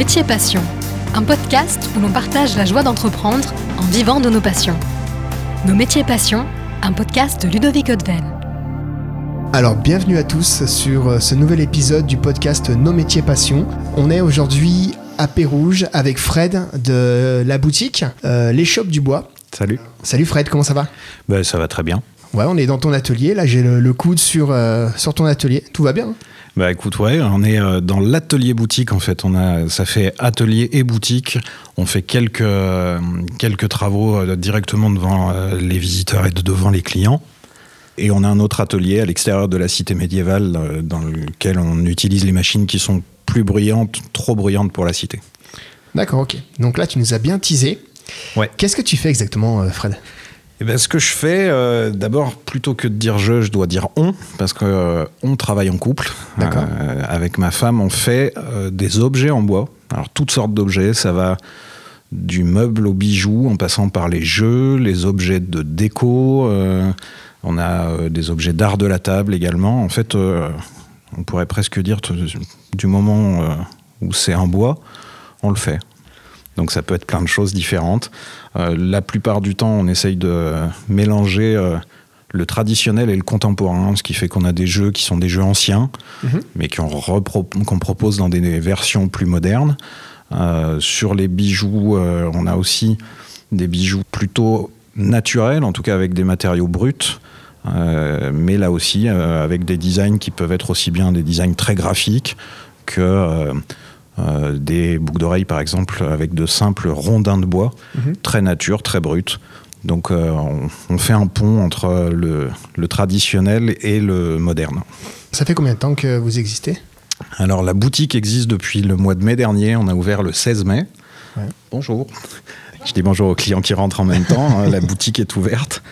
Métier Passion, un podcast où l'on partage la joie d'entreprendre en vivant de nos passions. Nos métiers passions, un podcast de Ludovic Odven. Alors bienvenue à tous sur euh, ce nouvel épisode du podcast Nos métiers passions. On est aujourd'hui à Pérouge avec Fred de la boutique euh, Les Shops du Bois. Salut. Salut Fred, comment ça va? Ben, ça va très bien. Ouais, on est dans ton atelier. Là, j'ai le, le coude sur, euh, sur ton atelier. Tout va bien hein? Bah écoute, ouais, on est euh, dans l'atelier boutique en fait. On a, ça fait atelier et boutique. On fait quelques, euh, quelques travaux euh, directement devant les visiteurs et de- devant les clients. Et on a un autre atelier à l'extérieur de la cité médiévale dans lequel on utilise les machines qui sont plus bruyantes, trop bruyantes pour la cité. D'accord, ok. Donc là, tu nous as bien teasé. Ouais. Qu'est-ce que tu fais exactement, Fred? Eh ben, ce que je fais, euh, d'abord, plutôt que de dire je, je dois dire on, parce que euh, on travaille en couple. Euh, avec ma femme, on fait des objets en bois. Alors, toutes sortes d'objets, ça va du meuble au bijou, en passant par les jeux, les objets de déco. on a des objets d'art de la table également. En fait, on pourrait presque dire du moment où c'est en bois, on le fait. Donc ça peut être plein de choses différentes. Euh, la plupart du temps, on essaye de mélanger euh, le traditionnel et le contemporain, ce qui fait qu'on a des jeux qui sont des jeux anciens, Mhm. mais qu'on propose dans des versions plus modernes. Euh, sur les bijoux, on a aussi des bijoux plutôt naturels, en tout cas avec des matériaux bruts. Mais là aussi avec des designs qui peuvent être aussi bien des designs très graphiques que euh, des boucles d'oreilles par exemple avec de simples rondins de bois, Mhm. très nature, très brut. Donc euh, on, on fait un pont entre le, le traditionnel et le moderne. Ça fait combien de temps que vous existez? Alors la boutique existe depuis le mois de mai dernier, on a ouvert le 16 mai. Ouais. Bonjour. Je dis bonjour aux clients qui rentrent en même temps, hein, la boutique est ouverte.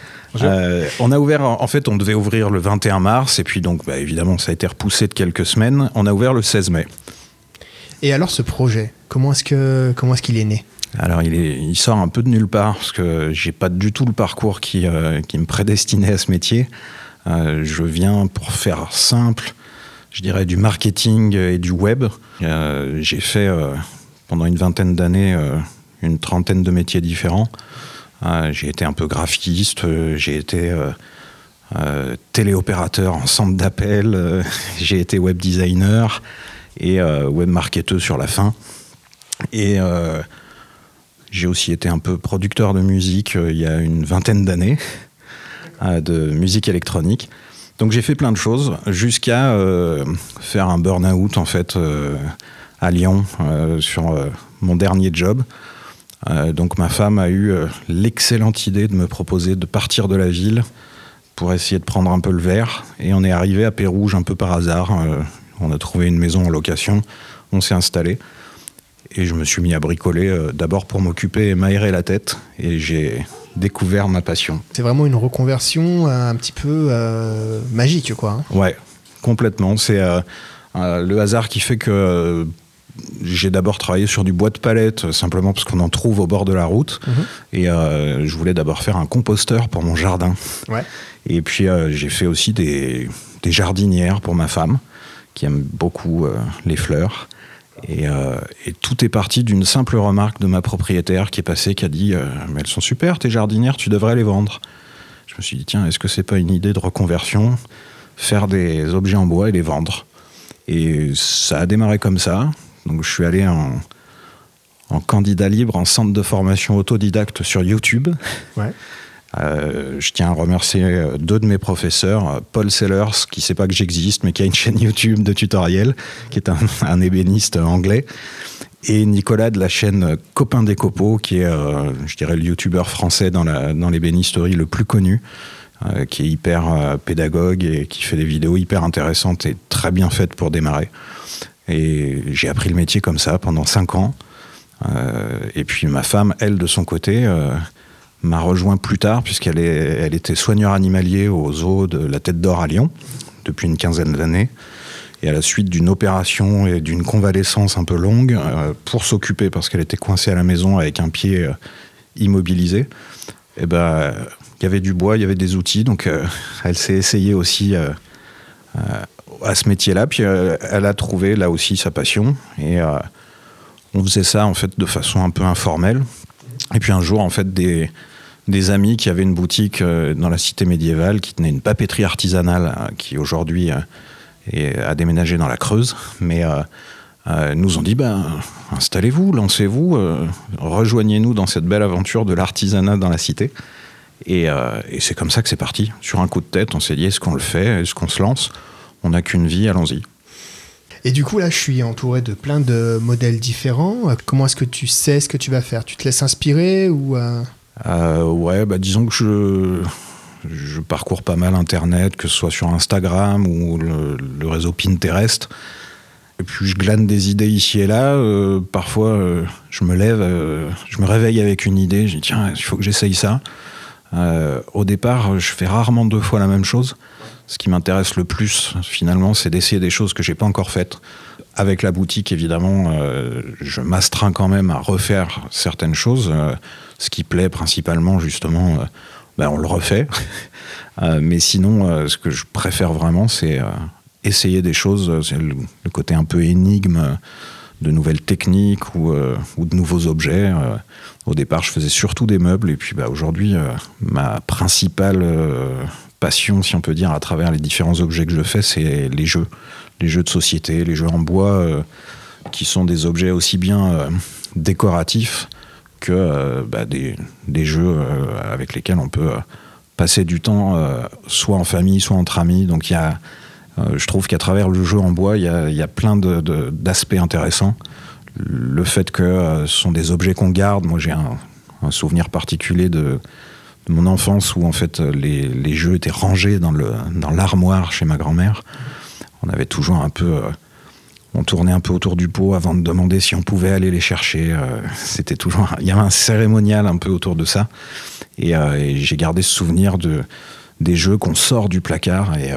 Euh, on a ouvert, en fait, on devait ouvrir le 21 mars, et puis donc, bah, évidemment, ça a été repoussé de quelques semaines. On a ouvert le 16 mai. Et alors, ce projet, comment est-ce que comment est-ce qu'il est né Alors, il, sort un peu de nulle part, parce que j'ai pas du tout le parcours qui, euh, qui me prédestinait à ce métier. Euh, je viens, pour faire simple, je dirais du marketing et du web. Euh, j'ai fait pendant une vingtaine d'années une trentaine de métiers différents. J'ai été un peu graphiste, j'ai été téléopérateur en centre d'appel, j'ai été web designer et euh, web sur la fin. Et euh, j'ai aussi été un peu producteur de musique euh, il y a une vingtaine d'années, de musique électronique. Donc j'ai fait plein de choses jusqu'à faire un burn-out en fait à Lyon sur mon dernier job. Donc ma femme a eu l'excellente idée de me proposer de partir de la ville pour essayer de prendre un peu le verre. Et on est arrivé à Pérouge un peu par hasard. On a trouvé une maison en location, on s'est installé. Et je me suis mis à bricoler euh, d'abord pour m'occuper et m'aérer la tête. Et j'ai découvert ma passion. C'est vraiment une reconversion un petit peu euh, magique, quoi. hein. Ouais, complètement. C'est euh, le hasard qui fait que j'ai d'abord travaillé sur du bois de palette, simplement parce qu'on en trouve au bord de la route. Mhm. Et euh, je voulais d'abord faire un composteur pour mon jardin. Ouais. Et puis euh, j'ai fait aussi des, des jardinières pour ma femme, qui aime beaucoup euh, les fleurs. Et, euh, et tout est parti d'une simple remarque de ma propriétaire qui est passée, qui a dit euh, Mais elles sont super, tes jardinières, tu devrais les vendre. Je me suis dit Tiens, est-ce que c'est pas une idée de reconversion Faire des objets en bois et les vendre? Et ça a démarré comme ça. Donc je suis allé en, en candidat libre en centre de formation autodidacte sur YouTube. Ouais. Euh, je tiens à remercier euh, deux de mes professeurs, euh, Paul Sellers, qui ne sait pas que j'existe, mais qui a une chaîne YouTube de tutoriels, qui est un, ébéniste anglais, et Nicolas de la chaîne Copain des Copeaux, qui est, je dirais, le youtubeur français dans dans l'ébénisterie le plus connu, qui est hyper pédagogue et qui fait des vidéos hyper intéressantes et très bien faites pour démarrer. Et j'ai appris le métier comme ça pendant cinq ans. Et puis ma femme, elle, de son côté, m'a rejoint plus tard puisqu'elle elle était soigneur animalier au zoo de la Tête d'Or à Lyon depuis une quinzaine d'années. Et à la suite d'une opération et d'une convalescence un peu longue, euh, pour s'occuper parce qu'elle était coincée à la maison avec un pied euh, immobilisé, eh ben, il y avait du bois, il y avait des outils, donc euh, elle s'est essayée aussi euh, à ce métier-là. Puis elle a trouvé là aussi sa passion et on faisait ça en fait de façon un peu informelle. Et puis un jour, en fait, des, des amis qui avaient une boutique dans la cité médiévale, qui tenait une papeterie artisanale, qui aujourd'hui a déménagé dans la Creuse, mais nous ont dit ben, installez-vous, lancez-vous, rejoignez-nous dans cette belle aventure de l'artisanat dans la cité. Et, c'est comme ça que c'est parti. Sur un coup de tête, on s'est dit est-ce qu'on le fait Est-ce qu'on se lance? On n'a qu'une vie, allons-y. Et du coup, là, je suis entouré de plein de modèles différents. Comment est-ce que tu sais ce que tu vas faire? Tu te laisses inspirer ou euh... Euh, Ouais, bah, disons que je, parcours pas mal Internet, que ce soit sur Instagram ou le, réseau Pinterest. Et puis je glane des idées ici et là. Euh, parfois, euh, je me lève, je me réveille avec une idée. Je dis tiens, il faut que j'essaye ça. au départ, je fais rarement deux fois la même chose. Ce qui m'intéresse le plus, finalement, c'est d'essayer des choses que j'ai pas encore faites. Avec la boutique, évidemment, euh, je m'astreins quand même à refaire certaines choses. Euh, ce qui plaît principalement, justement, euh, ben, on le refait. mais sinon, ce que je préfère vraiment, c'est essayer des choses. Le, côté un peu énigme de nouvelles techniques ou, ou de nouveaux objets. au départ, je faisais surtout des meubles. Et puis, bah, aujourd'hui, ma principale passion, si on peut dire, à travers les différents objets que je fais, c'est les jeux. Les jeux de société, les jeux en bois, euh, qui sont des objets aussi bien euh, décoratifs que euh, bah, des, des, jeux avec lesquels on peut passer du temps, soit en famille, soit entre amis. Donc il y a, je trouve qu'à travers le jeu en bois, il y a, y a plein d'aspects intéressants. Le fait que ce sont des objets qu'on garde, moi j'ai un, un, souvenir particulier de mon enfance où en fait les, les jeux étaient rangés dans l'armoire dans chez ma grand-mère. On avait toujours un peu. Euh, on tournait un peu autour du pot avant de demander si on pouvait aller les chercher. Euh, C'était toujours. Il y avait un cérémonial un peu autour de ça. Et, euh, et j'ai gardé ce souvenir de, des jeux qu'on sort du placard et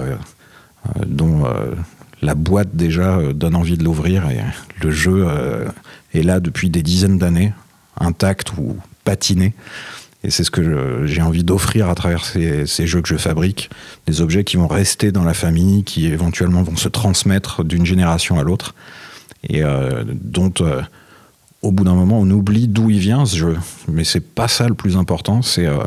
dont la boîte déjà donne envie de l'ouvrir. Et le jeu est là depuis des dizaines d'années, intact ou patiné. Et c'est ce que j'ai envie d'offrir à travers ces, jeux que je fabrique, des objets qui vont rester dans la famille, qui éventuellement vont se transmettre d'une génération à l'autre, et euh, dont, euh, au bout d'un moment, on oublie d'où il vient ce jeu. Mais c'est pas ça le plus important, c'est euh,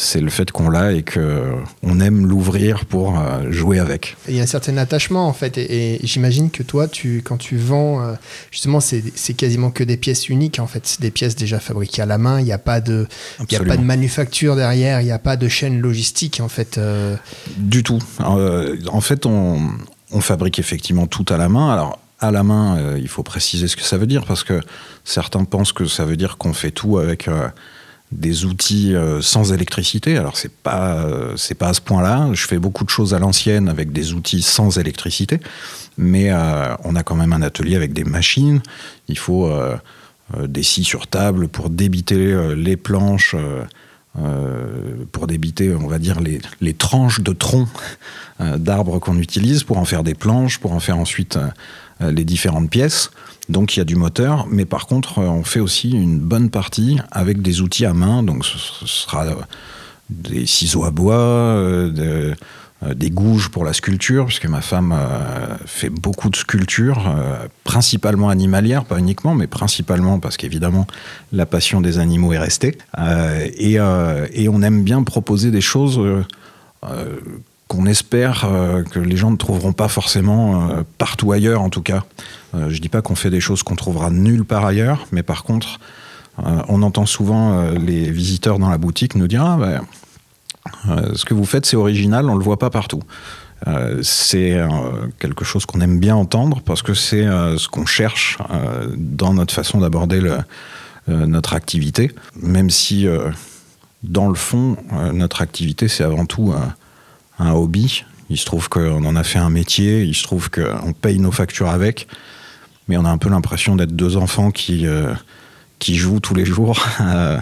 c'est le fait qu'on l'a et qu'on aime l'ouvrir pour euh, jouer avec. Il y a un certain attachement en fait, et, et j'imagine que toi, tu, quand tu vends, euh, justement, c'est quasiment que des pièces uniques en fait, c'est des pièces déjà fabriquées à la main, il n'y a, pas de, y a pas de manufacture derrière, il n'y a pas de chaîne logistique en fait. Euh... Du tout. Euh, en fait, on, on, fabrique effectivement tout à la main. Alors, à la main, euh, il faut préciser ce que ça veut dire parce que certains pensent que ça veut dire qu'on fait tout avec des outils euh, sans électricité. Alors c'est pas euh, c'est pas à ce point-là. Je fais beaucoup de choses à l'ancienne avec des outils sans électricité, mais euh, on a quand même un atelier avec des machines. Il faut des scies sur table pour débiter les planches. Pour débiter, on va dire, les, les tranches de troncs d'arbres qu'on utilise pour en faire des planches, pour en faire ensuite les différentes pièces. Donc il y a du moteur, mais par contre, on fait aussi une bonne partie avec des outils à main. Donc ce sera des ciseaux à bois, euh, de, euh, des gouges pour la sculpture, puisque ma femme euh, fait beaucoup de sculptures, euh, principalement animalières, pas uniquement, mais principalement parce qu'évidemment la passion des animaux est restée. Euh, et, euh, on aime bien proposer des choses euh, qu'on espère euh, que les gens ne trouveront pas forcément euh, partout ailleurs en tout cas. Euh, je dis pas qu'on fait des choses qu'on trouvera nulle part ailleurs, mais par contre, on entend souvent les visiteurs dans la boutique nous dire ah, euh, ce que vous faites c'est original, on le voit pas partout. C'est quelque chose qu'on aime bien entendre parce que c'est ce qu'on cherche dans notre façon d'aborder notre activité, même si dans le fond, notre activité c'est avant tout un, hobby. Il se trouve qu'on en a fait un métier, il se trouve qu'on paye nos factures avec, mais on a un peu l'impression d'être deux enfants qui, euh, qui jouent tous les jours euh,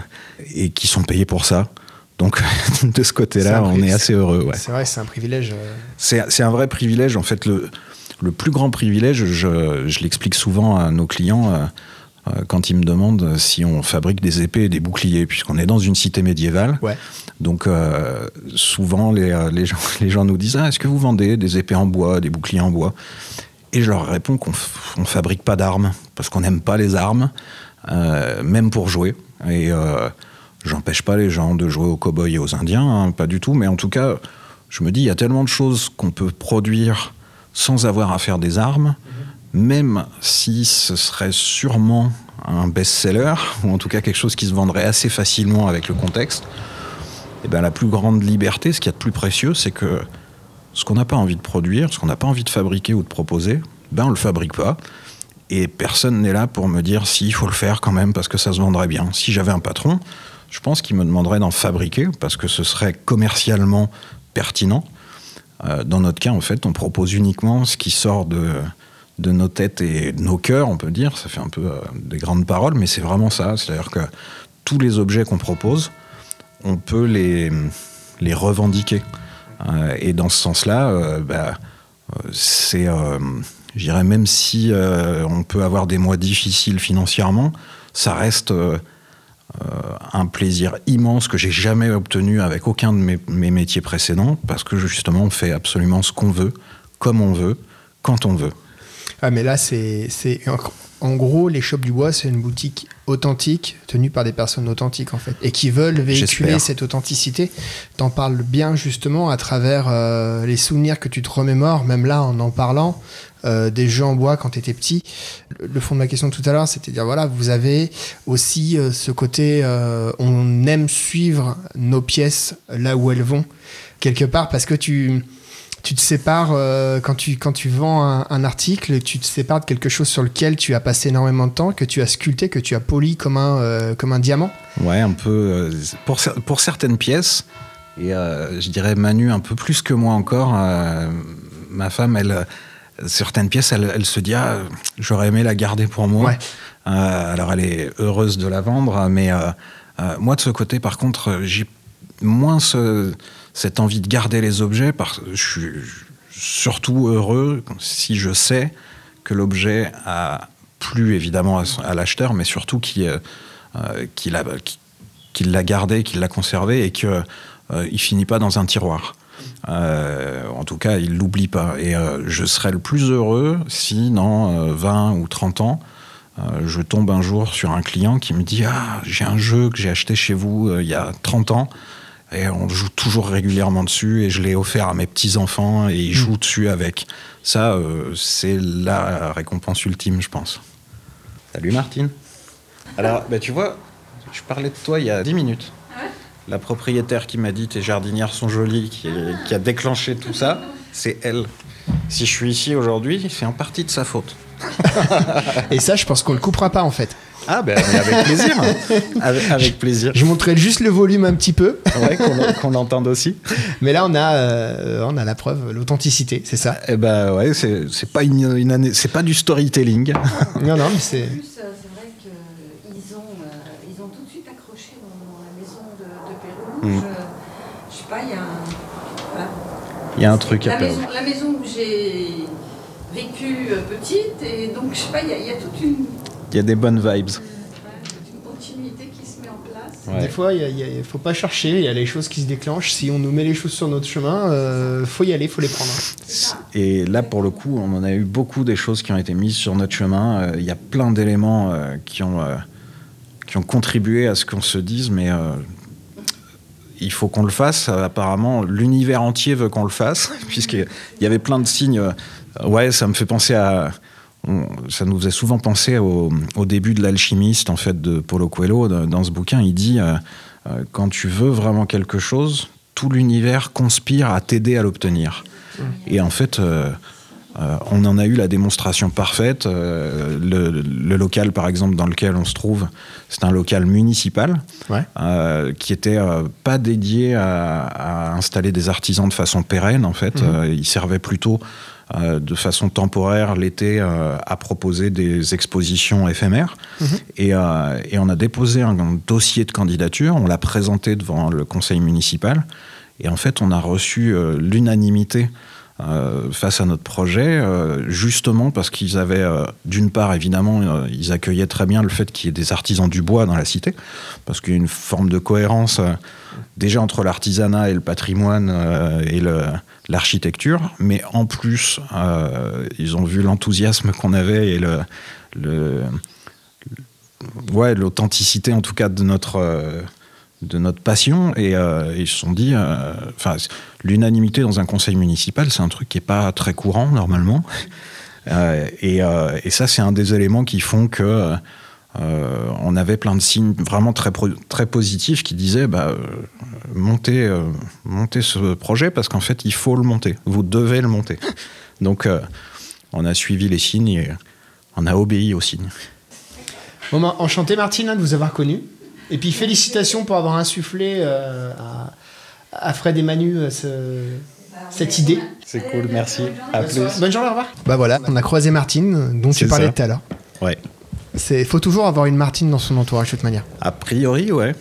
et qui sont payés pour ça. Donc de ce côté-là, on est assez heureux. Ouais. C'est vrai, c'est un privilège. Euh... C'est un vrai privilège. En fait, le, le plus grand privilège, je, je l'explique souvent à nos clients. Euh, euh, quand ils me demandent si on fabrique des épées et des boucliers, puisqu'on est dans une cité médiévale. Ouais. Donc euh, souvent les, euh, les, gens, les gens nous disent ah, est-ce que vous vendez des épées en bois, des boucliers en bois? Et je leur réponds qu'on ne fabrique pas d'armes. parce qu'on n'aime pas les armes, même pour jouer. Et j'empêche pas les gens de jouer aux cow-boys et aux indiens, hein, pas du tout, mais en tout cas, je me dis, il y a tellement de choses qu'on peut produire sans avoir à faire des armes, même si ce serait sûrement un best-seller, ou en tout cas quelque chose qui se vendrait assez facilement avec le contexte, et eh bien la plus grande liberté, ce qu'il y a de plus précieux, c'est que ce qu'on n'a pas envie de produire, ce qu'on n'a pas envie de fabriquer ou de proposer, ben on le fabrique pas. Et personne n'est là pour me dire s'il faut le faire quand même parce que ça se vendrait bien. Si j'avais un patron, je pense qu'il me demanderait d'en fabriquer parce que ce serait commercialement pertinent. Euh, dans notre cas, en fait, on propose uniquement ce qui sort de, de nos têtes et de nos cœurs, on peut dire. Ça fait un peu euh, des grandes paroles, mais c'est vraiment ça. C'est-à-dire que tous les objets qu'on propose, on peut les, revendiquer. Euh, et dans ce sens-là, bah, c'est, je dirais, même si on peut avoir des mois difficiles financièrement, ça reste un plaisir immense que j'ai jamais obtenu avec aucun de mes, métiers précédents, parce que justement, on fait absolument ce qu'on veut, comme on veut, quand on veut. Ah, mais là, c'est. En gros, les Shops du Bois, c'est une boutique authentique, tenue par des personnes authentiques, en fait, et qui veulent véhiculer cette authenticité. T'en parles bien, justement, à travers euh, les souvenirs que tu te remémores, même là, en en parlant. Euh, des jeux en bois quand tu étais petit. Le, fond de ma question tout à l'heure, c'était de dire voilà, vous avez aussi euh, ce côté, euh, on aime suivre nos pièces là où elles vont, quelque part, parce que tu, tu te sépares, quand, tu, quand tu vends un, article, tu te sépares de quelque chose sur lequel tu as passé énormément de temps, que tu as sculpté, que tu as poli comme un, comme un diamant? Ouais, un peu. pour, pour certaines pièces, et je dirais Manu un peu plus que moi encore, ma femme, elle certaines pièces, elle, se dit ah, j'aurais aimé la garder pour moi. Euh, alors elle est heureuse de la vendre, mais euh, euh, moi de ce côté, par contre, j'ai moins cette envie de garder les objets parce que je suis surtout heureux si je sais que l'objet a plu évidemment à, l'acheteur, mais surtout qu'il l'a gardé, qu'il l'a conservé et qu'il ne finit pas dans un tiroir. Euh, en tout cas, il l'oublie pas. Et euh, je serais le plus heureux si, dans 20 euh, ou 30 ans, je tombe un jour sur un client qui me dit Ah, j'ai un jeu que j'ai acheté chez vous il y a 30 ans. Et on joue toujours régulièrement dessus et je l'ai offert à mes petits-enfants et ils mm. jouent dessus avec. Ça, c'est la récompense ultime, je pense. Salut Martine. Alors, bah, tu vois, je parlais de toi il y a 10 minutes la propriétaire qui m'a dit tes jardinières sont jolies, qui, a déclenché tout ça, c'est elle. Si je suis ici aujourd'hui, c'est en partie de sa faute. Et ça, je pense qu'on le coupera pas en fait. Ah ben avec plaisir, avec, plaisir. Je montrerai juste le volume un petit peu, ouais, qu'on l'entende aussi. Mais là, on a, euh, on a la preuve, l'authenticité, c'est ça? Eh ben ouais, c'est pas une, année, c'est pas du storytelling. Non non, mais c'est. Mm. Je, je sais pas, il y a un. Il y a un truc la à maison, La maison où j'ai vécu euh, petite, et donc je sais pas, il y, y a toute une. Il y a des bonnes vibes. une continuité qui se met en place. Des fois, il ne faut pas chercher, il y a les choses qui se déclenchent. Si on nous met les choses sur notre chemin, il euh, faut y aller, faut les prendre. Et là, pour le coup, on en a eu beaucoup des choses qui ont été mises sur notre chemin. Euh, il y a plein d'éléments qui, ont, qui ont contribué à ce qu'on se dise, mais il faut qu'on le fasse. Apparemment, l'univers entier veut qu'on le fasse, puisqu'il y avait plein de signes. Ouais, ça me fait penser à. Ça nous faisait souvent penser au, début de l'alchimiste, en fait, de Paulo Coelho. Dans ce bouquin, il dit euh, euh, quand tu veux vraiment quelque chose, tout l'univers conspire à t'aider à l'obtenir. Mmh. Et en fait, euh, on en a eu la démonstration parfaite. Euh, le, local, par exemple, dans lequel on se trouve, c'est un local municipal euh, qui était pas dédié à, installer des artisans de façon pérenne. En fait, mhm. il servait plutôt de façon temporaire l'été à proposer des expositions éphémères. Mhm. Et, et, on a déposé un dossier de candidature. On l'a présenté devant le conseil municipal. Et en fait, on a reçu l'unanimité euh, face à notre projet, euh, justement parce qu'ils avaient, euh, d'une part, évidemment, ils accueillaient très bien le fait qu'il y ait des artisans du bois dans la cité, parce qu'il y a une forme de cohérence déjà entre l'artisanat et le patrimoine et l'architecture, mais en plus, ils ont vu l'enthousiasme qu'on avait et le, ouais, l'authenticité en tout cas de notre de notre passion et, euh, ils se sont dit, euh, enfin, l'unanimité dans un conseil municipal, c'est un truc qui est pas très courant normalement. Euh, et, ça, c'est un des éléments qui font que on avait plein de signes vraiment très très positifs qui disaient, bah, montez, montez ce projet parce qu'en fait, il faut le monter. Vous devez le monter. Donc, on a suivi les signes et on a obéi aux signes. Bon, enchanté Martine de vous avoir connu. Et puis félicitations pour avoir insufflé euh, à, Fred et Manu euh, cette idée. C'est cool, merci. À plus. Bonne journée, au revoir. Bah voilà, on a croisé Martine, dont tu parlais tout à l'heure. Ouais. Il faut toujours avoir une Martine dans son entourage de toute manière. A priori, ouais.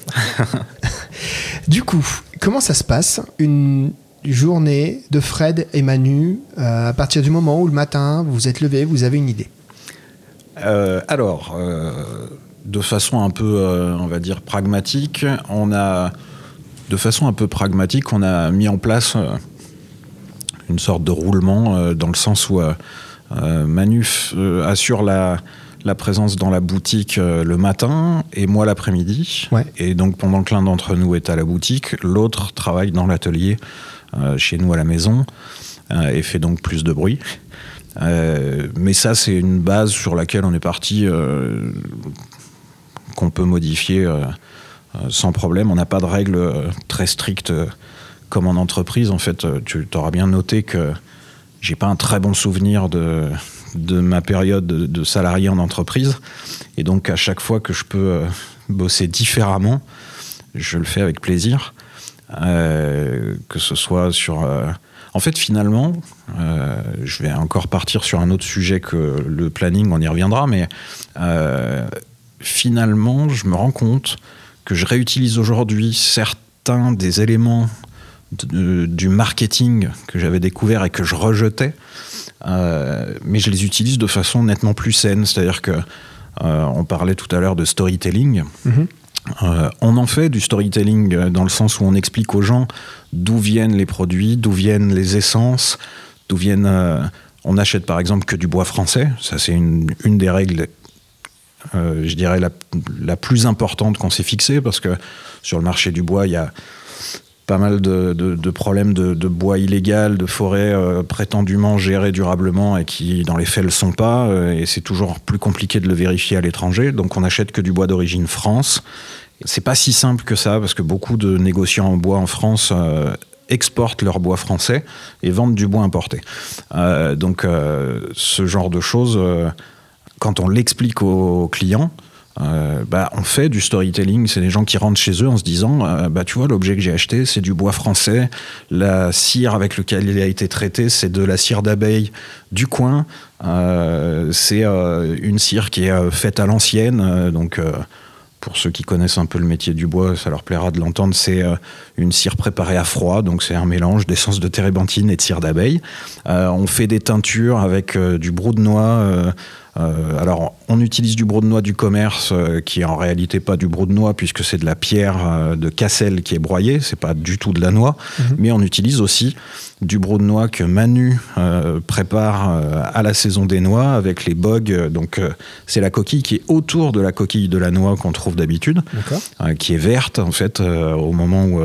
du coup, comment ça se passe une journée de Fred et Manu euh, à partir du moment où le matin vous vous êtes levé, vous avez une idée? Alors, de façon un peu, euh, on va dire, pragmatique, on a, de façon un peu pragmatique, on a mis en place euh, une sorte de roulement euh, dans le sens où Manuf assure la, présence dans la boutique le matin et moi l'après-midi. Et donc pendant que l'un d'entre nous est à la boutique, l'autre travaille dans l'atelier chez nous à la maison et fait donc plus de bruit. mais ça, c'est une base sur laquelle on est parti qu'on peut modifier euh, euh, sans problème. On n'a pas de règles euh, très strictes comme en entreprise. En fait, tu auras bien noté que j'ai pas un très bon souvenir de, de ma période de, salarié en entreprise. Et donc, à chaque fois que je peux bosser différemment, je le fais avec plaisir. que ce soit sur. En fait, finalement, je vais encore partir sur un autre sujet que le planning, on y reviendra, mais finalement, je me rends compte que je réutilise aujourd'hui certains des éléments du marketing que j'avais découvert et que je rejetais, euh, mais je les utilise de façon nettement plus saine. C'est-à-dire que euh, on parlait tout à l'heure de storytelling. Mm-hmm. Euh, on en fait du storytelling dans le sens où on explique aux gens d'où viennent les produits, d'où viennent les essences, d'où viennent. on achète par exemple que du bois français. Ça, c'est une, une des règles euh, je dirais, la, plus importante qu'on s'est fixée, parce que sur le marché du bois, il y a pas mal de, problèmes de, bois illégal, de forêts euh, prétendument gérées durablement et qui, dans les faits, ne le sont pas. Euh, et c'est toujours plus compliqué de le vérifier à l'étranger. Donc, on n'achète que du bois d'origine France. C'est pas si simple que ça, parce que beaucoup de négociants en bois en France exportent leur bois français et vendent du bois importé. donc, ce genre de choses quand on l'explique aux clients, euh, bah, on fait du storytelling. C'est des gens qui rentrent chez eux en se disant euh, bah, Tu vois, l'objet que j'ai acheté, c'est du bois français. La cire avec laquelle il a été traité, c'est de la cire d'abeille du coin. Euh, c'est une cire qui est faite à l'ancienne. donc, pour ceux qui connaissent un peu le métier du bois, ça leur plaira de l'entendre. C'est une cire préparée à froid. Donc, c'est un mélange d'essence de térébenthine et de cire d'abeille. on fait des teintures avec du brou de noix euh, alors, on utilise du brou de noix du commerce, euh, qui est en réalité pas du brou de noix, puisque c'est de la pierre euh, de Cassel qui est broyée, c'est pas du tout de la noix, mhm. mais on utilise aussi du brou de noix que Manu prépare à la saison des noix avec les bogues. donc, c'est la coquille qui est autour de la coquille de la noix qu'on trouve d'habitude, qui est verte en fait au moment où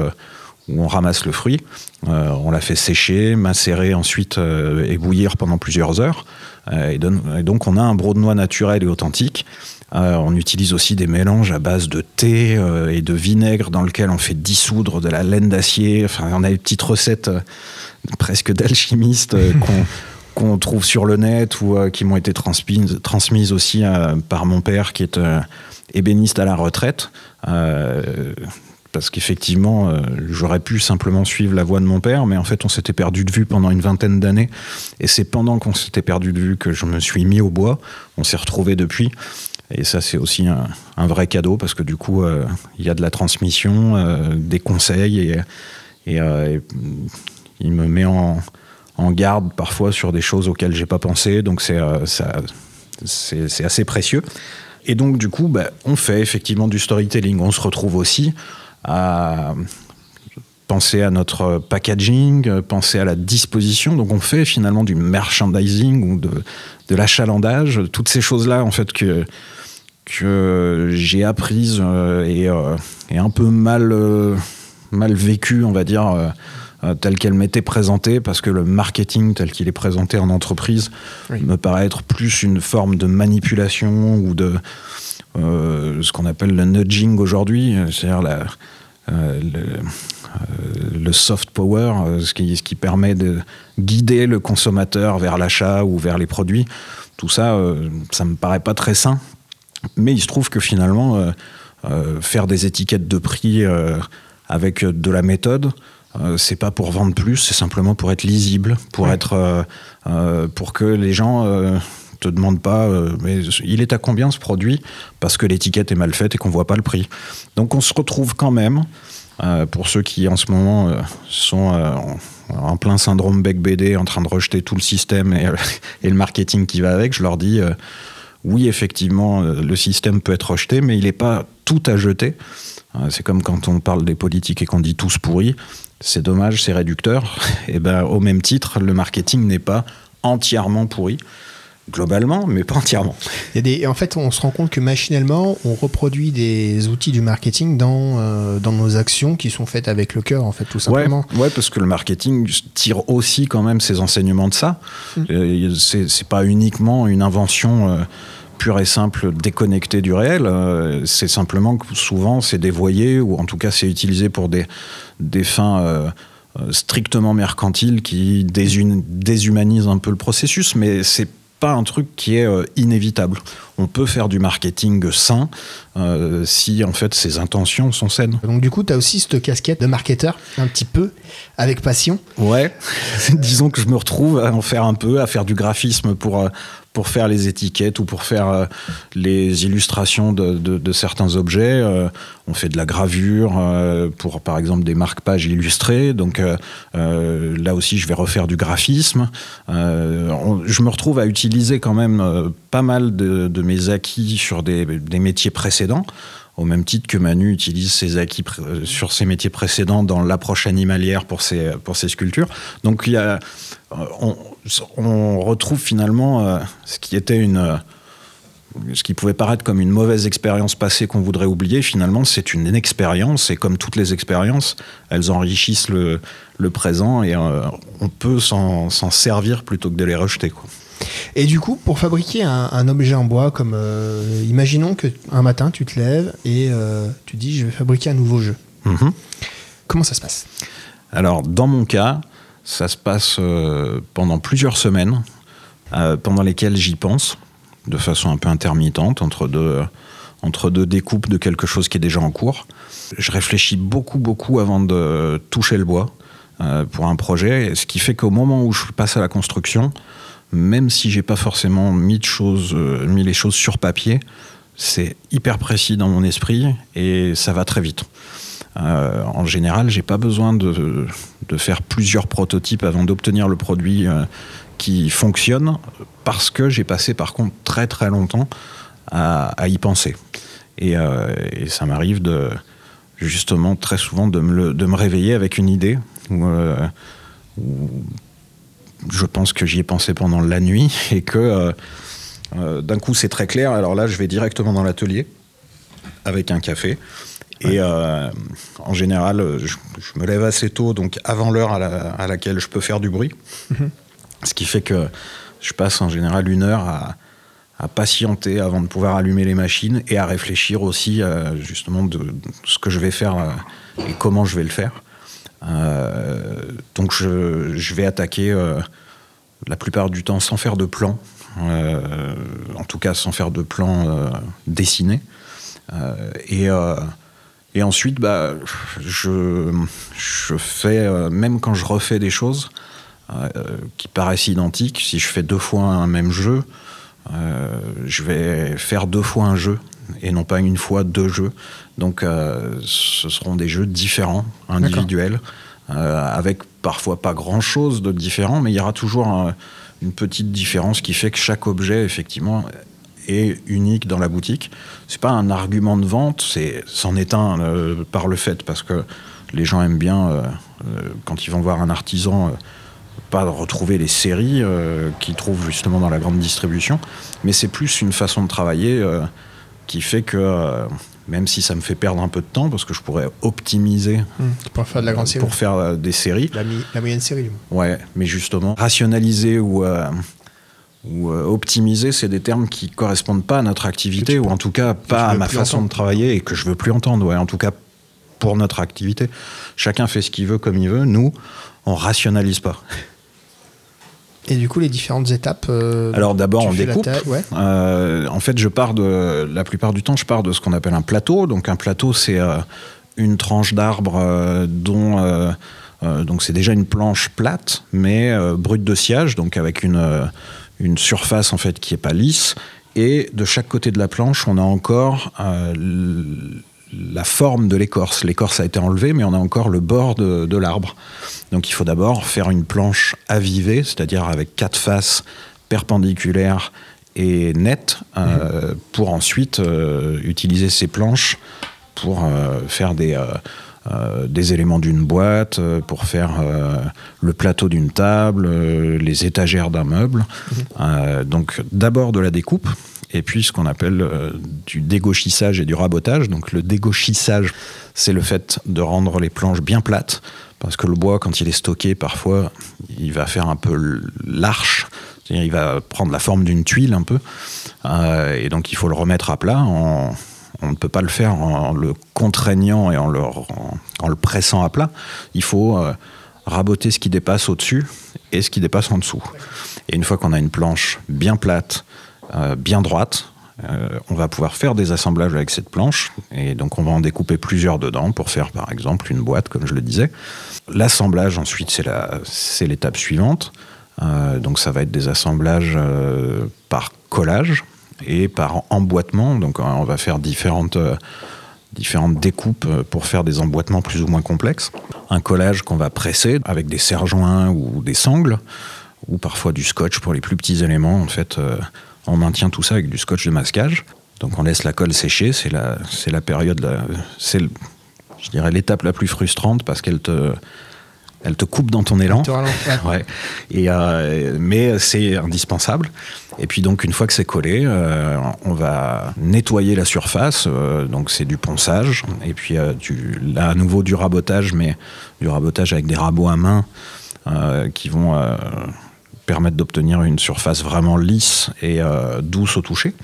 où on ramasse le fruit. on la fait sécher, macérer ensuite et bouillir pendant plusieurs heures. Euh, et, donc on a un brode de noix naturel et authentique. Euh, on utilise aussi des mélanges à base de thé euh, et de vinaigre dans lequel on fait dissoudre de la laine d'acier. Enfin, on a des petites recettes presque d'alchimistes qu'on trouve sur le net ou qui m'ont été transmises, transmises aussi par mon père qui est ébéniste à la retraite parce qu'effectivement, euh, j'aurais pu simplement suivre la voie de mon père, mais en fait, on s'était perdu de vue pendant une vingtaine d'années. Et c'est pendant qu'on s'était perdu de vue que je me suis mis au bois. On s'est retrouvés depuis. Et ça, c'est aussi un, vrai cadeau, parce que du coup, euh, il y a de la transmission, euh, des conseils, et, il me met en, garde parfois sur des choses auxquelles j'ai pas pensé. Donc c'est c'est assez précieux. Et donc du coup, bah, on fait effectivement du storytelling. On se retrouve aussi à penser à notre packaging, penser à la disposition. Donc on fait finalement du merchandising ou de, de l'achalandage, toutes ces choses-là en fait que que j'ai apprises euh, et, euh, et, un peu mal, euh, mal vécues, on va dire, telles qu'elles m'étaient présentées, parce que le marketing tel qu'il est présenté en entreprise me paraît être plus une forme de manipulation ou de ce qu'on appelle le nudging aujourd'hui, c'est-à-dire la, le, le, soft power, ce qui, ce qui permet de guider le consommateur vers l'achat ou vers les produits. Tout ça, ça me paraît pas très sain mais il se trouve que finalement, euh, euh, faire des étiquettes de prix euh, avec de la méthode, c'est pas pour vendre plus, c'est simplement pour être lisible, pour être, pour que les gens te demandent pas, mais il est à combien ce produit Parce que l'étiquette est mal faite et qu'on voit pas le prix. Donc on se retrouve quand même, pour ceux qui en ce moment sont en plein syndrome bec BD, en train de rejeter tout le système et, et, le marketing qui va avec, je leur dis oui, effectivement, euh, le système peut être rejeté, mais il n'est pas tout à jeter. Euh, c'est comme quand on parle des politiques et qu'on dit tous pourris. C'est dommage, c'est réducteur. Et eh ben, au même titre, le marketing n'est pas entièrement pourri globalement, mais pas entièrement. des, en fait, on se rend compte que machinalement, on reproduit des outils du marketing dans, euh, dans nos actions qui sont faites avec le cœur, en fait, tout simplement. Ouais, parce que le marketing tire aussi quand même ses enseignements de ça. Mmh. Euh, c'est pas uniquement une invention. Euh, pure et simple déconnectée du réel, c'est simplement que souvent c'est dévoyé ou en tout cas c'est utilisé pour des, des fins strictement mercantiles qui déshumanisent un peu le processus, mais c'est pas un truc qui est euh, inévitable. On peut faire du marketing sain euh, si en fait ses intentions sont saines. Donc du coup, tu as aussi cette casquette de marketeur, un petit peu, avec passion. Ouais, disons que je me retrouve à en faire un peu, à faire du graphisme pour, euh, pour faire les étiquettes ou pour faire euh, les illustrations de, certains objets. Euh, on fait de la gravure euh, pour, par exemple, des marque-pages illustrées. Donc là aussi, je vais refaire du graphisme. je me retrouve à utiliser quand même pas mal de, de, mes acquis sur des, des métiers précédents au même titre que Manu utilise ses acquis sur ses métiers précédents dans l'approche animalière pour ses, pour ses sculptures. Donc il y a, on, on retrouve finalement euh, ce qui était une euh, ce qui pouvait paraître comme une mauvaise expérience passée qu'on voudrait oublier, finalement, c'est une expérience. Et comme toutes les expériences, elles enrichissent le, présent et euh, on peut s'en servir plutôt que de les rejeter. Et du coup, pour fabriquer un, objet en bois, comme imaginons que un matin tu te lèves et tu dis je vais fabriquer un nouveau jeu. Mm-hmm. Comment ça se passe? Alors, dans mon cas, ça se passe euh, pendant plusieurs semaines, euh, pendant lesquelles j'y pense, de façon un peu intermittente, entre deux, entre deux découpes de quelque chose qui est déjà en cours. Je réfléchis beaucoup, beaucoup avant de toucher le bois euh, pour un projet, ce qui fait qu'au moment où je passe à la construction, même si j'ai pas forcément mis, de choses, mis les choses sur papier, c'est hyper précis dans mon esprit et ça va très vite. Euh, en général, j'ai pas besoin de, faire plusieurs prototypes avant d'obtenir le produit euh, qui fonctionne, parce que j'ai passé par contre très très longtemps à, y penser. Euh, et, ça m'arrive de justement très souvent de me, réveiller avec une idée où, je pense que j'y ai pensé pendant la nuit et que d'un coup c'est très clair. Alors là, je vais directement dans l'atelier avec un café et euh, en général, je, me lève assez tôt, donc avant l'heure à, laquelle je peux faire du bruit. Mhm. Ce qui fait que je passe en général une heure à, patienter avant de pouvoir allumer les machines et à réfléchir aussi euh, justement de, ce que je vais faire euh, et comment je vais le faire. donc je, vais attaquer la plupart du temps sans faire de plan, en tout cas sans faire de plan dessiné. et et ensuite, bah, je, je fais, euh, même quand je refais des choses euh, qui paraissent identiques, si je fais deux fois un même jeu, euh, je vais faire deux fois un jeu et non pas une fois deux jeux. Donc ce seront des jeux différents, individuels, avec parfois pas grand-chose de différent, mais il y aura toujours un- une petite différence qui fait que chaque objet, effectivement, unique dans la boutique. C'est pas un argument de vente, c'est c'en est un euh, par le fait parce que les gens aiment bien euh, euh, quand ils vont voir un artisan. pas retrouver les séries qu'ils trouvent justement dans la grande distribution, mais c'est plus une façon de travailler qui fait que même si ça me fait perdre un peu de temps, parce que je pourrais optimiser Tu pourrais faire de la grande série. pour faire des séries, La, mi- la moyenne série, ouais, mais justement rationaliser ou euh, ou euh, optimiser, c'est des termes qui correspondent pas à notre activité, ou en tout cas pas à ma façon entendre. de travailler et que je veux plus entendre. Ouais, en tout cas pour notre activité, chacun fait ce qu'il veut comme il veut. Nous, on rationalise pas. Et du coup, les différentes étapes. euh, Alors d'abord, on découpe. ouais. Euh, en fait, je pars de la plupart du temps, je pars de ce qu'on appelle un plateau. Donc un plateau, c'est une tranche d'arbre dont donc c'est déjà une planche plate, mais brute de sciage, donc avec une une surface en fait qui est pas lisse. Et de chaque côté de la planche, on a encore euh, la forme de l'écorce. L'écorce a été enlevée, mais on a encore le bord de, de l'arbre. Donc il faut d'abord faire une planche avivée, c'est-à-dire avec quatre faces perpendiculaires et nettes, euh, pour ensuite euh, utiliser ces planches pour euh, faire des, euh, des éléments d'une boîte, euh, pour faire euh, le plateau d'une table, les étagères d'un meuble. Euh, donc d'abord de la découpe, et puis ce qu'on appelle du dégauchissage et du rabotage. Donc le dégauchissage, c'est le fait de rendre les planches bien plates, parce que le bois, quand il est stocké, parfois, il va faire un peu l'arche, c'est-à-dire il va prendre la forme d'une tuile un peu, et donc il faut le remettre à plat. En, on ne peut pas le faire en le contraignant et en le, pressant à plat. Il faut euh, raboter ce qui dépasse au-dessus et ce qui dépasse en dessous. Et une fois qu'on a une planche bien plate, euh, bien droite, euh, on va pouvoir faire des assemblages avec cette planche. Et donc on va en découper plusieurs dedans pour faire par exemple une boîte, comme je le disais. L'assemblage ensuite, c'est l'étape suivante. Donc ça va être des assemblages par collage et par emboîtement. Donc euh, on va faire différentes, euh, différentes découpes euh, pour faire des emboîtements plus ou moins complexes. Un collage qu'on va presser avec des serre-joints ou des sangles, ou parfois du scotch pour les plus petits éléments. En fait, euh, on maintient tout ça avec du scotch de masquage. Donc on laisse la colle sécher, c'est la, la période, c'est, je dirais, l'étape la plus frustrante parce qu'elle te, elle te coupe dans ton élan. ouais. Et, euh, mais c'est indispensable. Et puis donc une fois que c'est collé, euh, on va nettoyer la surface. euh, donc c'est du ponçage. Et puis là à nouveau du rabotage, mais du rabotage avec des rabots à main qui vont permettre d'obtenir une surface vraiment lisse et douce au toucher.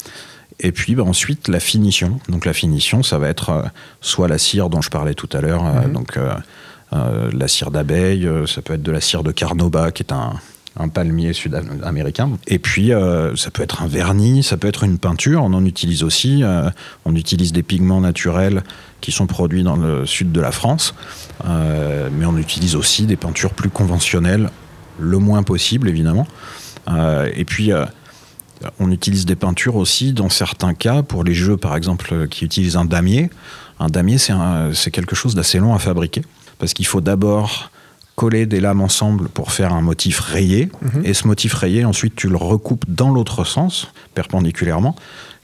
Et puis bah, ensuite la finition. Donc la finition, ça va être soit la cire dont je parlais tout à l'heure, euh, donc euh, euh, la cire d'abeille, euh, ça peut être de la cire de carnauba qui est un, palmier sud-américain. Et puis euh, ça peut être un vernis, ça peut être une peinture. On en utilise aussi. on utilise des pigments naturels qui sont produits dans le sud de la France, mais on utilise aussi des peintures plus conventionnelles, le moins possible évidemment. Et puis on utilise des peintures aussi dans certains cas pour les jeux par exemple qui utilisent un damier. Un damier c'est quelque chose d'assez long à fabriquer parce qu'il faut d'abord coller des lames ensemble pour faire un motif rayé. Et ce motif rayé ensuite tu le recoupes dans l'autre sens perpendiculairement.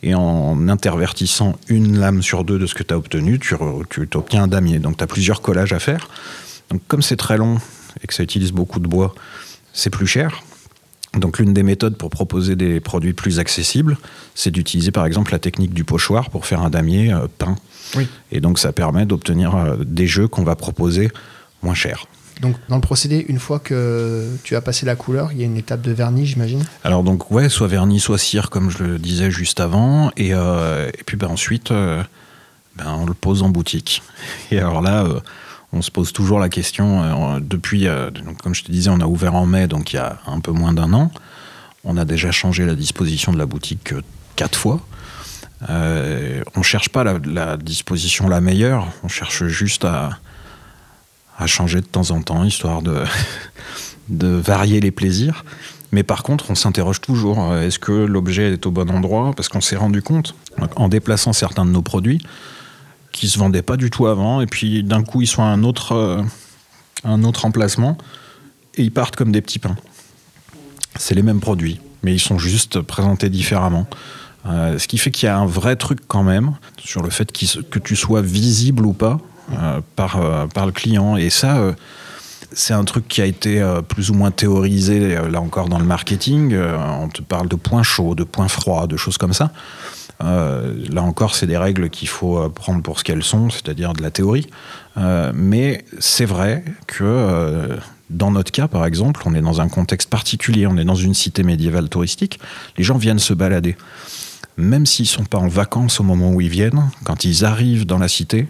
Et en intervertissant une lame sur deux de ce que tu as obtenu tu, re- tu obtiens un damier. Donc tu as plusieurs collages à faire. Donc comme c'est très long et que ça utilise beaucoup de bois c'est plus cher. Donc l'une des méthodes pour proposer des produits plus accessibles, c'est d'utiliser par exemple la technique du pochoir pour faire un damier euh, peint. Oui. Et donc ça permet d'obtenir euh, des jeux qu'on va proposer moins chers. Donc, dans le procédé, une fois que tu as passé la couleur, il y a une étape de vernis, j'imagine? Alors donc ouais, soit vernis, soit cire comme je le disais juste avant, et, euh, et puis ben, ensuite euh, ben, on le pose en boutique. Et alors là, euh, on se pose toujours la question, depuis, donc, comme je te disais, on a ouvert en mai, donc il y a un peu moins d'un an, on a déjà changé la disposition de la boutique quatre fois. Euh, on cherche pas la, disposition la meilleure, on cherche juste à, changer de temps en temps, histoire de, de varier les plaisirs. Mais par contre, on s'interroge toujours, euh, est-ce que l'objet est au bon endroit? Parce qu'on s'est rendu compte, en déplaçant certains de nos produits, qui se vendaient pas du tout avant, et puis d'un coup ils sont à un autre, euh, un autre emplacement, et ils partent comme des petits pains. C'est les mêmes produits, mais ils sont juste présentés différemment. Euh, ce qui fait qu'il y a un vrai truc quand même sur le fait que tu sois visible ou pas euh, par, euh, par le client. Et ça, c'est un truc qui a été plus ou moins théorisé, là encore, dans le marketing. on te parle de points chauds, de points froids, de choses comme ça. là encore, c'est des règles qu'il faut prendre pour ce qu'elles sont, c'est-à-dire de la théorie. mais c'est vrai que dans notre cas, par exemple, on est dans un contexte particulier, on est dans une cité médiévale touristique, les gens viennent se balader. Même s'ils ne sont pas en vacances au moment où ils viennent, quand ils arrivent dans la cité,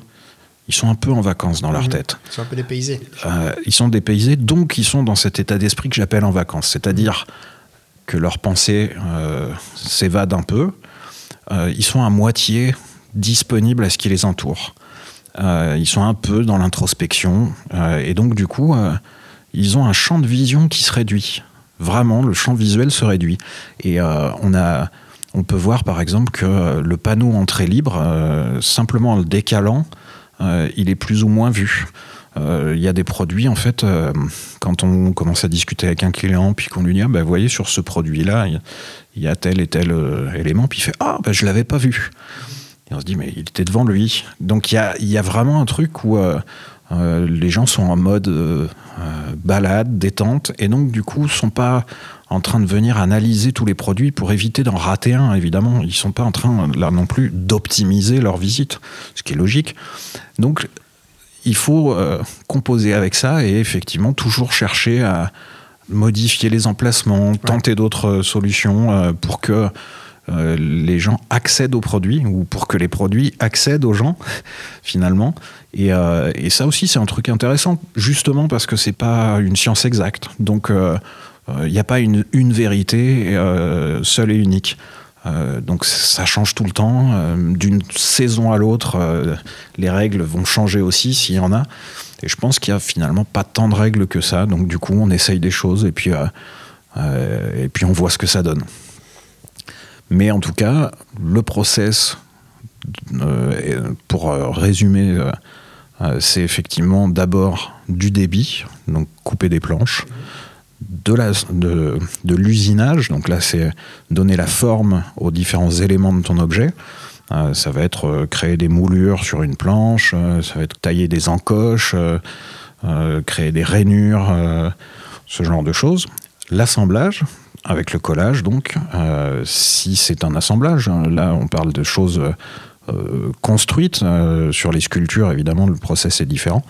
ils sont un peu en vacances dans leur mhm. tête. Ils sont un peu dépaysés. Euh, ils sont dépaysés, donc ils sont dans cet état d'esprit que j'appelle en vacances. C'est-à-dire que leurs pensées euh, s'évadent un peu. Euh, ils sont à moitié disponibles à ce qui les entoure. ils sont un peu dans l'introspection. et donc, du coup, ils ont un champ de vision qui se réduit. Vraiment, le champ visuel se réduit. Et on a, on peut voir par exemple que le panneau entrée libre, euh, simplement en le décalant, euh, il est plus ou moins vu. Il y a des produits, en fait, quand on commence à discuter avec un client, puis qu'on lui dit, ah, ben, vous voyez, sur ce produit-là, il y, a tel et tel élément, puis il fait, ah, ben, je ne l'avais pas vu. Et on se dit, mais il était devant lui. Donc il y a, y a, vraiment un truc où euh, les gens sont en mode euh, euh, balade, détente, et donc du coup sont pas en train de venir analyser tous les produits pour éviter d'en rater un, évidemment. Ils sont pas en train, là non plus, d'optimiser leur visite, ce qui est logique. Donc, il faut composer avec ça et effectivement toujours chercher à modifier les emplacements, tenter d'autres solutions pour que euh, les gens accèdent aux produits ou pour que les produits accèdent aux gens finalement. Et, euh, et ça aussi c'est un truc intéressant justement parce que c'est pas une science exacte. Donc il euh, n'y a pas une, une vérité seule et unique. donc ça change tout le temps. D'une saison à l'autre, les règles vont changer aussi s'il y en a. Et je pense qu'il n'y a finalement pas tant de règles que ça. Donc du coup, on essaye des choses et puis, et puis on voit ce que ça donne. Mais en tout cas, le process, euh, pour euh, résumer, euh, c'est effectivement d'abord du débit, donc couper des planches, de, l'usinage, donc là c'est donner la forme aux différents éléments de ton objet. ça va être créer des moulures sur une planche, ça va être tailler des encoches, créer des rainures, ce genre de choses. L'assemblage, avec le collage, donc, euh, si c'est un assemblage, hein, là on parle de choses euh, construites. Euh, sur les sculptures, évidemment, le process est différent.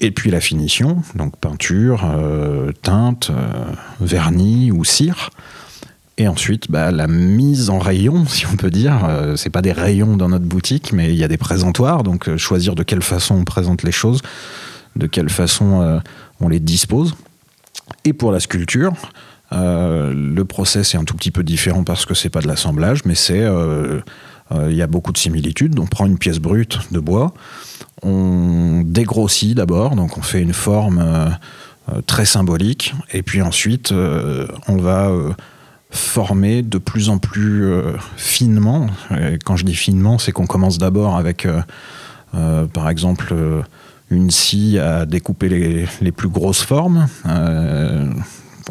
Et puis la finition, donc peinture, teinte, vernis ou cire. Et ensuite, bah, la mise en rayon, si on peut dire. c'est pas des rayons dans notre boutique, mais il y a des présentoirs. Donc, choisir de quelle façon on présente les choses, de quelle façon on les dispose. Et pour la sculpture, euh, le process est un tout petit peu différent parce que c'est pas de l'assemblage, mais c'est euh, euh, il y a beaucoup de similitudes. On prend une pièce brute de bois, on dégrossit d'abord, donc on fait une forme très symbolique, et puis ensuite on va former de plus en plus finement. Quand je dis finement, c'est qu'on commence d'abord avec, par exemple, une scie à découper les, les plus grosses formes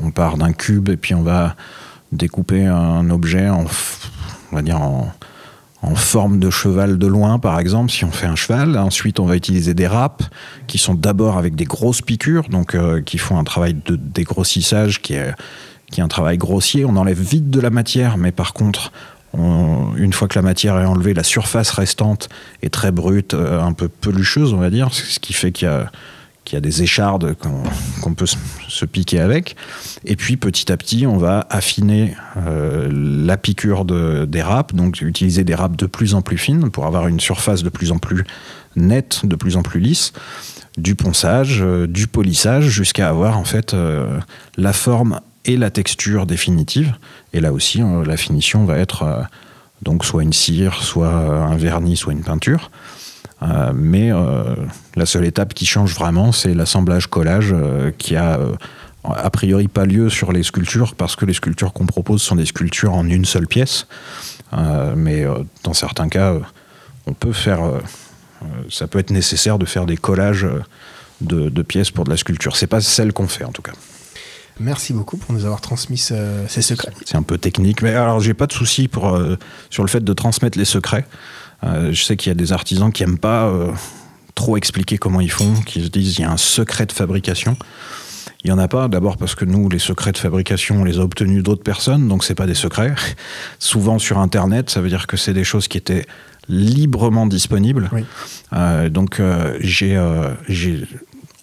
on part d'un cube et puis on va découper un objet en, on va dire en, forme de cheval de loin, par exemple, si on fait un cheval. Ensuite, on va utiliser des râpes qui sont d'abord avec des grosses piqûres, donc euh, qui font un travail de dégrossissage qui est, qui est un travail grossier. On enlève vite de la matière, mais par contre, une fois que la matière est enlevée, la surface restante est très brute, euh, un peu pelucheuse, on va dire, ce qui fait qu'il y a qu'il y a des échardes qu'on peut se piquer avec. Et puis petit à petit, on va affiner euh, la piqûre de, des râpes, donc utiliser des râpes de plus en plus fines pour avoir une surface de plus en plus nette, de plus en plus lisse, du ponçage, euh, du polissage, jusqu'à avoir en fait euh, la forme et la texture définitive. Et là aussi, la finition va être donc soit une cire, soit un vernis, soit une peinture. Euh, mais euh, la seule étape qui change vraiment, c'est l'assemblage-collage euh, qui a a priori pas lieu sur les sculptures parce que les sculptures qu'on propose sont des sculptures en une seule pièce. mais dans certains cas, on peut faire, ça peut être nécessaire de faire des collages de, de pièces pour de la sculpture. C'est pas celle qu'on fait en tout cas. Merci beaucoup pour nous avoir transmis ce- ces secrets. C'est un peu technique, mais alors j'ai pas de souci pour sur le fait de transmettre les secrets. Euh, je sais qu'il y a des artisans qui aiment pas euh, trop expliquer comment ils font, qui se disent il y a un secret de fabrication. Il y en a pas, d'abord parce que nous, les secrets de fabrication, on les a obtenus d'autres personnes, donc c'est pas des secrets. Souvent sur Internet, ça veut dire que c'est des choses qui étaient librement disponibles. Oui. Euh, donc euh, j'ai, euh,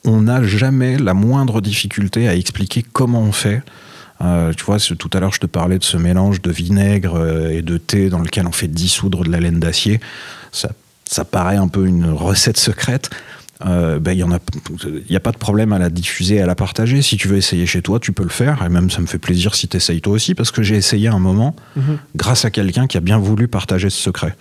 on n'a jamais la moindre difficulté à expliquer comment on fait. Euh, tu vois, tout à l'heure, je te parlais de ce mélange de vinaigre euh, et de thé dans lequel on fait dissoudre de la laine d'acier. Ça, ça paraît un peu une recette secrète. Euh, ben, il a, n'y a pas de problème à la diffuser, à la partager. Si tu veux essayer chez toi, tu peux le faire. Et même, ça me fait plaisir si tu essayes toi aussi, parce que j'ai essayé un moment Mhm. grâce à quelqu'un qui a bien voulu partager ce secret.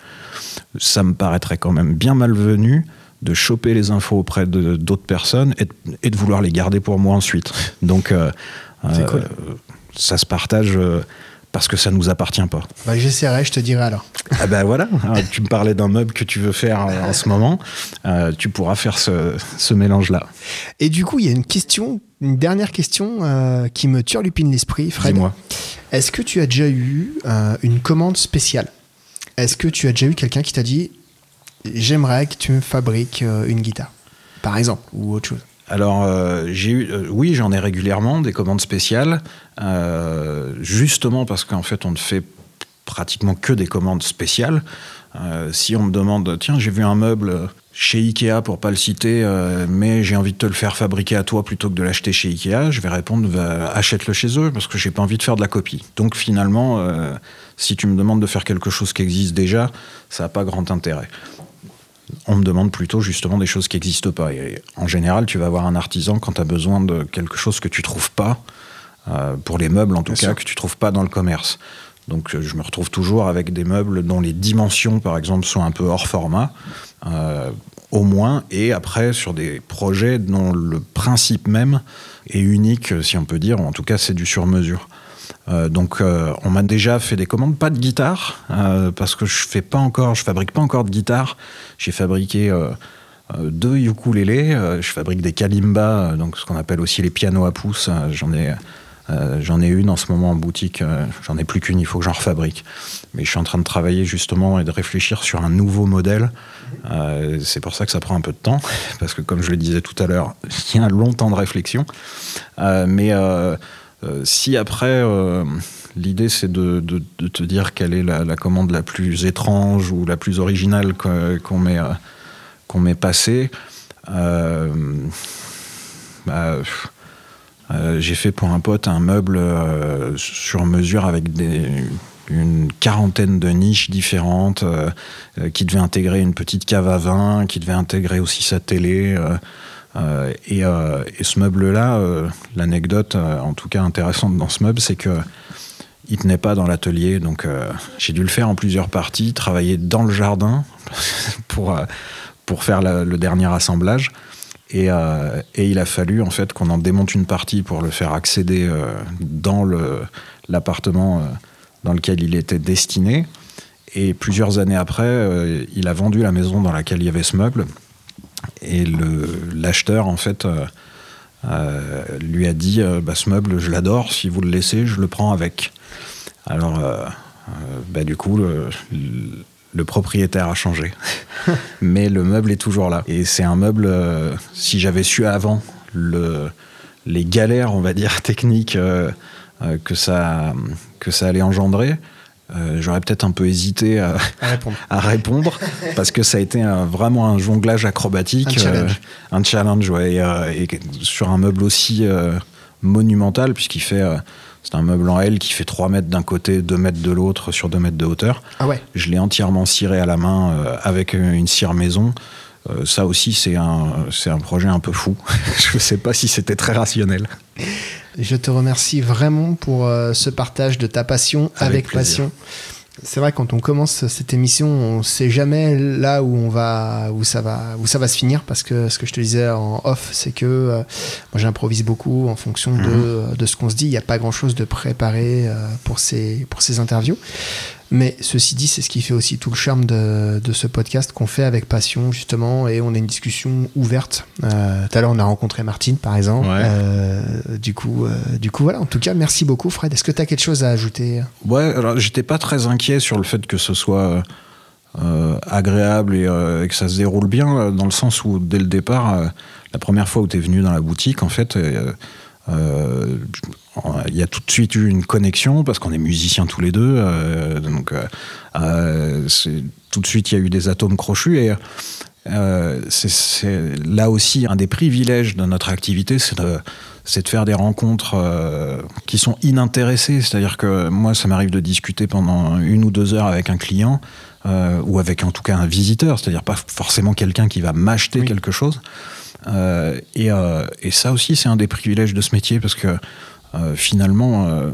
Ça me paraîtrait quand même bien malvenu de choper les infos auprès d'autres personnes et de, et de vouloir les garder pour moi ensuite. Donc, euh, C'est euh, cool. Ça se partage euh, parce que ça nous appartient pas. Bah, J'essaierai, je te dirai alors. Ah ben voilà, Ah, tu me parlais d'un meuble que tu veux faire euh, en ce moment, Euh, tu pourras faire ce, ce mélange-là. Et du coup, il y a une question, une dernière question euh, qui me turlupine l'esprit, Fred. Dis-moi. Est-ce que tu as déjà eu euh, une commande spéciale? Est-ce que tu as déjà eu quelqu'un qui t'a dit j'aimerais que tu me fabriques une guitare, par exemple, ou autre chose? Alors, euh, j'ai eu, euh, oui, j'en ai régulièrement des commandes spéciales, euh, justement parce qu'en fait, on ne fait pratiquement que des commandes spéciales. Euh, si on me demande, tiens, j'ai vu un meuble chez Ikea, pour pas le citer, euh, mais j'ai envie de te le faire fabriquer à toi plutôt que de l'acheter chez Ikea, je vais répondre, va, achète-le chez eux parce que j'ai pas envie de faire de la copie. Donc finalement, si tu me demandes de faire quelque chose qui existe déjà, ça n'a pas grand intérêt on me demande plutôt justement des choses qui n'existent pas. En général, tu vas avoir un artisan quand tu as besoin de quelque chose que tu trouves pas, euh, pour les meubles en tout Bien cas, sûr. que tu trouves pas dans le commerce. Donc euh, je me retrouve toujours avec des meubles dont les dimensions, par exemple, sont un peu hors format, euh, au moins, et après sur des projets dont le principe même est unique, si on peut dire, ou en tout cas c'est du sur-mesure. Euh, donc euh, on m'a déjà fait des commandes, pas de guitare, parce que je fais pas encore, je fabrique pas encore de guitare. J'ai fabriqué deux ukulélés, je fabrique des kalimbas, donc ce qu'on appelle aussi les pianos à pouce. Euh, j'en ai euh, j'en ai une en ce moment en boutique, euh, j'en ai plus qu'une, il faut que j'en refabrique. Mais je suis en train de travailler justement et de réfléchir sur un nouveau modèle. Euh, c'est pour ça que ça prend un peu de temps, parce que comme je le disais tout à l'heure, il y a un long temps de réflexion. Mais si après, l'idée c'est de, te dire quelle est la, commande la plus étrange ou la plus originale qu'on m'ait passée, bah, euh, j'ai fait pour un pote un meuble euh, sur mesure avec une quarantaine de niches différentes, euh, qui devait intégrer une petite cave à vin, qui devait intégrer aussi sa télé. et, ce meuble-là, l'anecdote en tout cas intéressante dans ce meuble, c'est que il tenait pas dans l'atelier, donc j'ai dû le faire en plusieurs parties, travailler dans le jardin pour, pour faire le dernier assemblage. Et, euh, et il a fallu en fait qu'on en démonte une partie pour le faire accéder euh, dans l'appartement euh, dans lequel il était destiné. Et plusieurs années après, il a vendu la maison dans laquelle il y avait ce meuble. Et l'acheteur, en fait, lui a dit bah, Ce meuble, je l'adore, si vous le laissez, je le prends avec. Alors, bah, du coup, le propriétaire a changé. Mais le meuble est toujours là. Et c'est un meuble, euh, si j'avais su avant le, les galères, on va dire, techniques euh, euh, que, ça, que ça allait engendrer, j'aurais peut-être un peu hésité à, À répondre. à répondre parce que ça a été un- vraiment un jonglage acrobatique, Un challenge. un challenge, ouais, et, et sur un meuble aussi monumental puisqu'il fait, c'est un meuble en L qui fait 3 mètres d'un côté, 2 mètres de l'autre sur 2 mètres de hauteur. Ah ouais. Je l'ai entièrement ciré à la main euh, avec une cire maison. Euh, ça aussi, c'est un, c'est un projet un peu fou. Je ne sais pas si c'était très rationnel. Je te remercie vraiment pour euh, ce partage de ta passion avec, passion. C'est vrai quand on commence cette émission, on sait jamais là où on va, où ça va, où ça va se finir parce que ce que je te disais en off, c'est que euh, moi j'improvise beaucoup en fonction de, de ce qu'on se dit. Il n'y a pas grand chose de préparé euh, pour ces pour ces interviews. Mais ceci dit, c'est ce qui fait aussi tout le charme de, de ce podcast qu'on fait avec passion, justement, et on a une discussion ouverte. Euh, tout à l'heure, on a rencontré Martine, par exemple. Ouais. Euh, du, coup, euh, du coup, voilà. En tout cas, merci beaucoup, Fred. Est-ce que tu as quelque chose à ajouter? Ouais, alors j'étais pas très inquiet sur le fait que ce soit euh, agréable et, et que ça se déroule bien, dans le sens où dès le départ, la première fois où tu es venu dans la boutique, en fait, euh, il y a tout de suite eu une connexion parce qu'on est musiciens tous les deux. euh, donc, euh, euh, tout de suite, il y a eu des atomes crochus et euh, c'est- là aussi un des privilèges de notre activité, c'est de, c'est de faire des rencontres qui sont inintéressées. C'est-à-dire que moi, ça m'arrive de discuter pendant une ou deux heures avec un client ou avec en tout cas un visiteur, c'est-à-dire pas forcément quelqu'un qui va m'acheter Oui. quelque chose. Et, et ça aussi, c'est un des privilèges de ce métier parce que finalement, euh,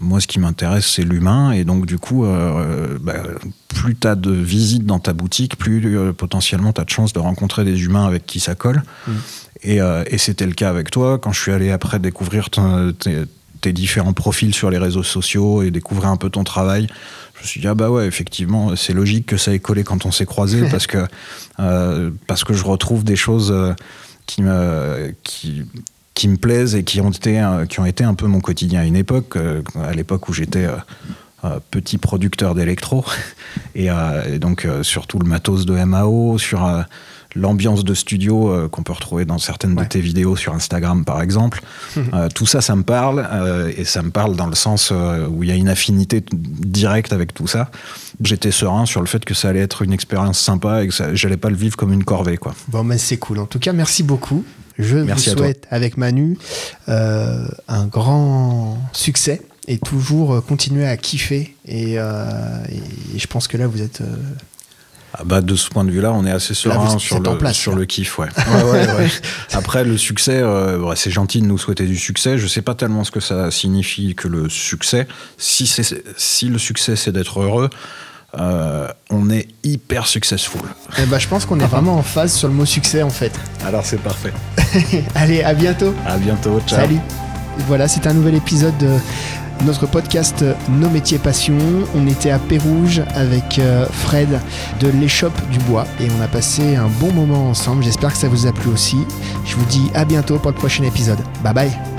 moi, ce qui m'intéresse, c'est l'humain. Et donc, du coup, euh, bah, plus tu as de visites dans ta boutique, plus euh, potentiellement tu as de chances de rencontrer des humains avec qui ça colle. Mm. Et, euh, et c'était le cas avec toi. Quand je suis allé après découvrir tes, différents profils sur les réseaux sociaux et découvrir un peu ton travail, je me suis dit, ah bah ouais, effectivement, c'est logique que ça ait collé quand on s'est croisés parce, que, euh, parce que je retrouve des choses euh, qui me, qui, qui me plaisent et qui ont, été, qui ont été un peu mon quotidien à une époque, euh, à l'époque où j'étais euh, euh, petit producteur d'électro. Et, et donc, surtout le matos de MAO, sur l'ambiance de studio euh, qu'on peut retrouver dans certaines Ouais. de tes vidéos sur Instagram, par exemple. Euh, tout ça, ça me parle. euh, et ça me parle dans le sens où il y a une affinité directe avec tout ça. J'étais serein sur le fait que ça allait être une expérience sympa et que j'allais pas le vivre comme une corvée, quoi. Bon, mais c'est cool. En tout cas, merci beaucoup. Je Merci vous souhaite, avec Manu, euh, un grand succès et toujours euh, continuer à kiffer. Et, euh, et je pense que là, vous êtes. Ah bah de ce point de vue-là, on est assez Là, serein vous- sur, le, place, sur là. le kiff, ouais. Ouais, ouais, ouais. Après, le succès, euh, c'est gentil de nous souhaiter du succès. Je sais pas tellement ce que ça signifie que le succès. Si, si le succès, c'est d'être heureux, euh, on est hyper successful. eh ben, je pense qu'on est vraiment en phase sur le mot succès, en fait. Alors c'est parfait. Allez, à bientôt. À bientôt. Ciao. Salut. Voilà, c'est un nouvel épisode de notre podcast Nos métiers passion. On était à Pérouge avec euh, Fred de l'échoppe du bois et on a passé un bon moment ensemble. J'espère que ça vous a plu aussi. Je vous dis à bientôt pour le prochain épisode. Bye bye.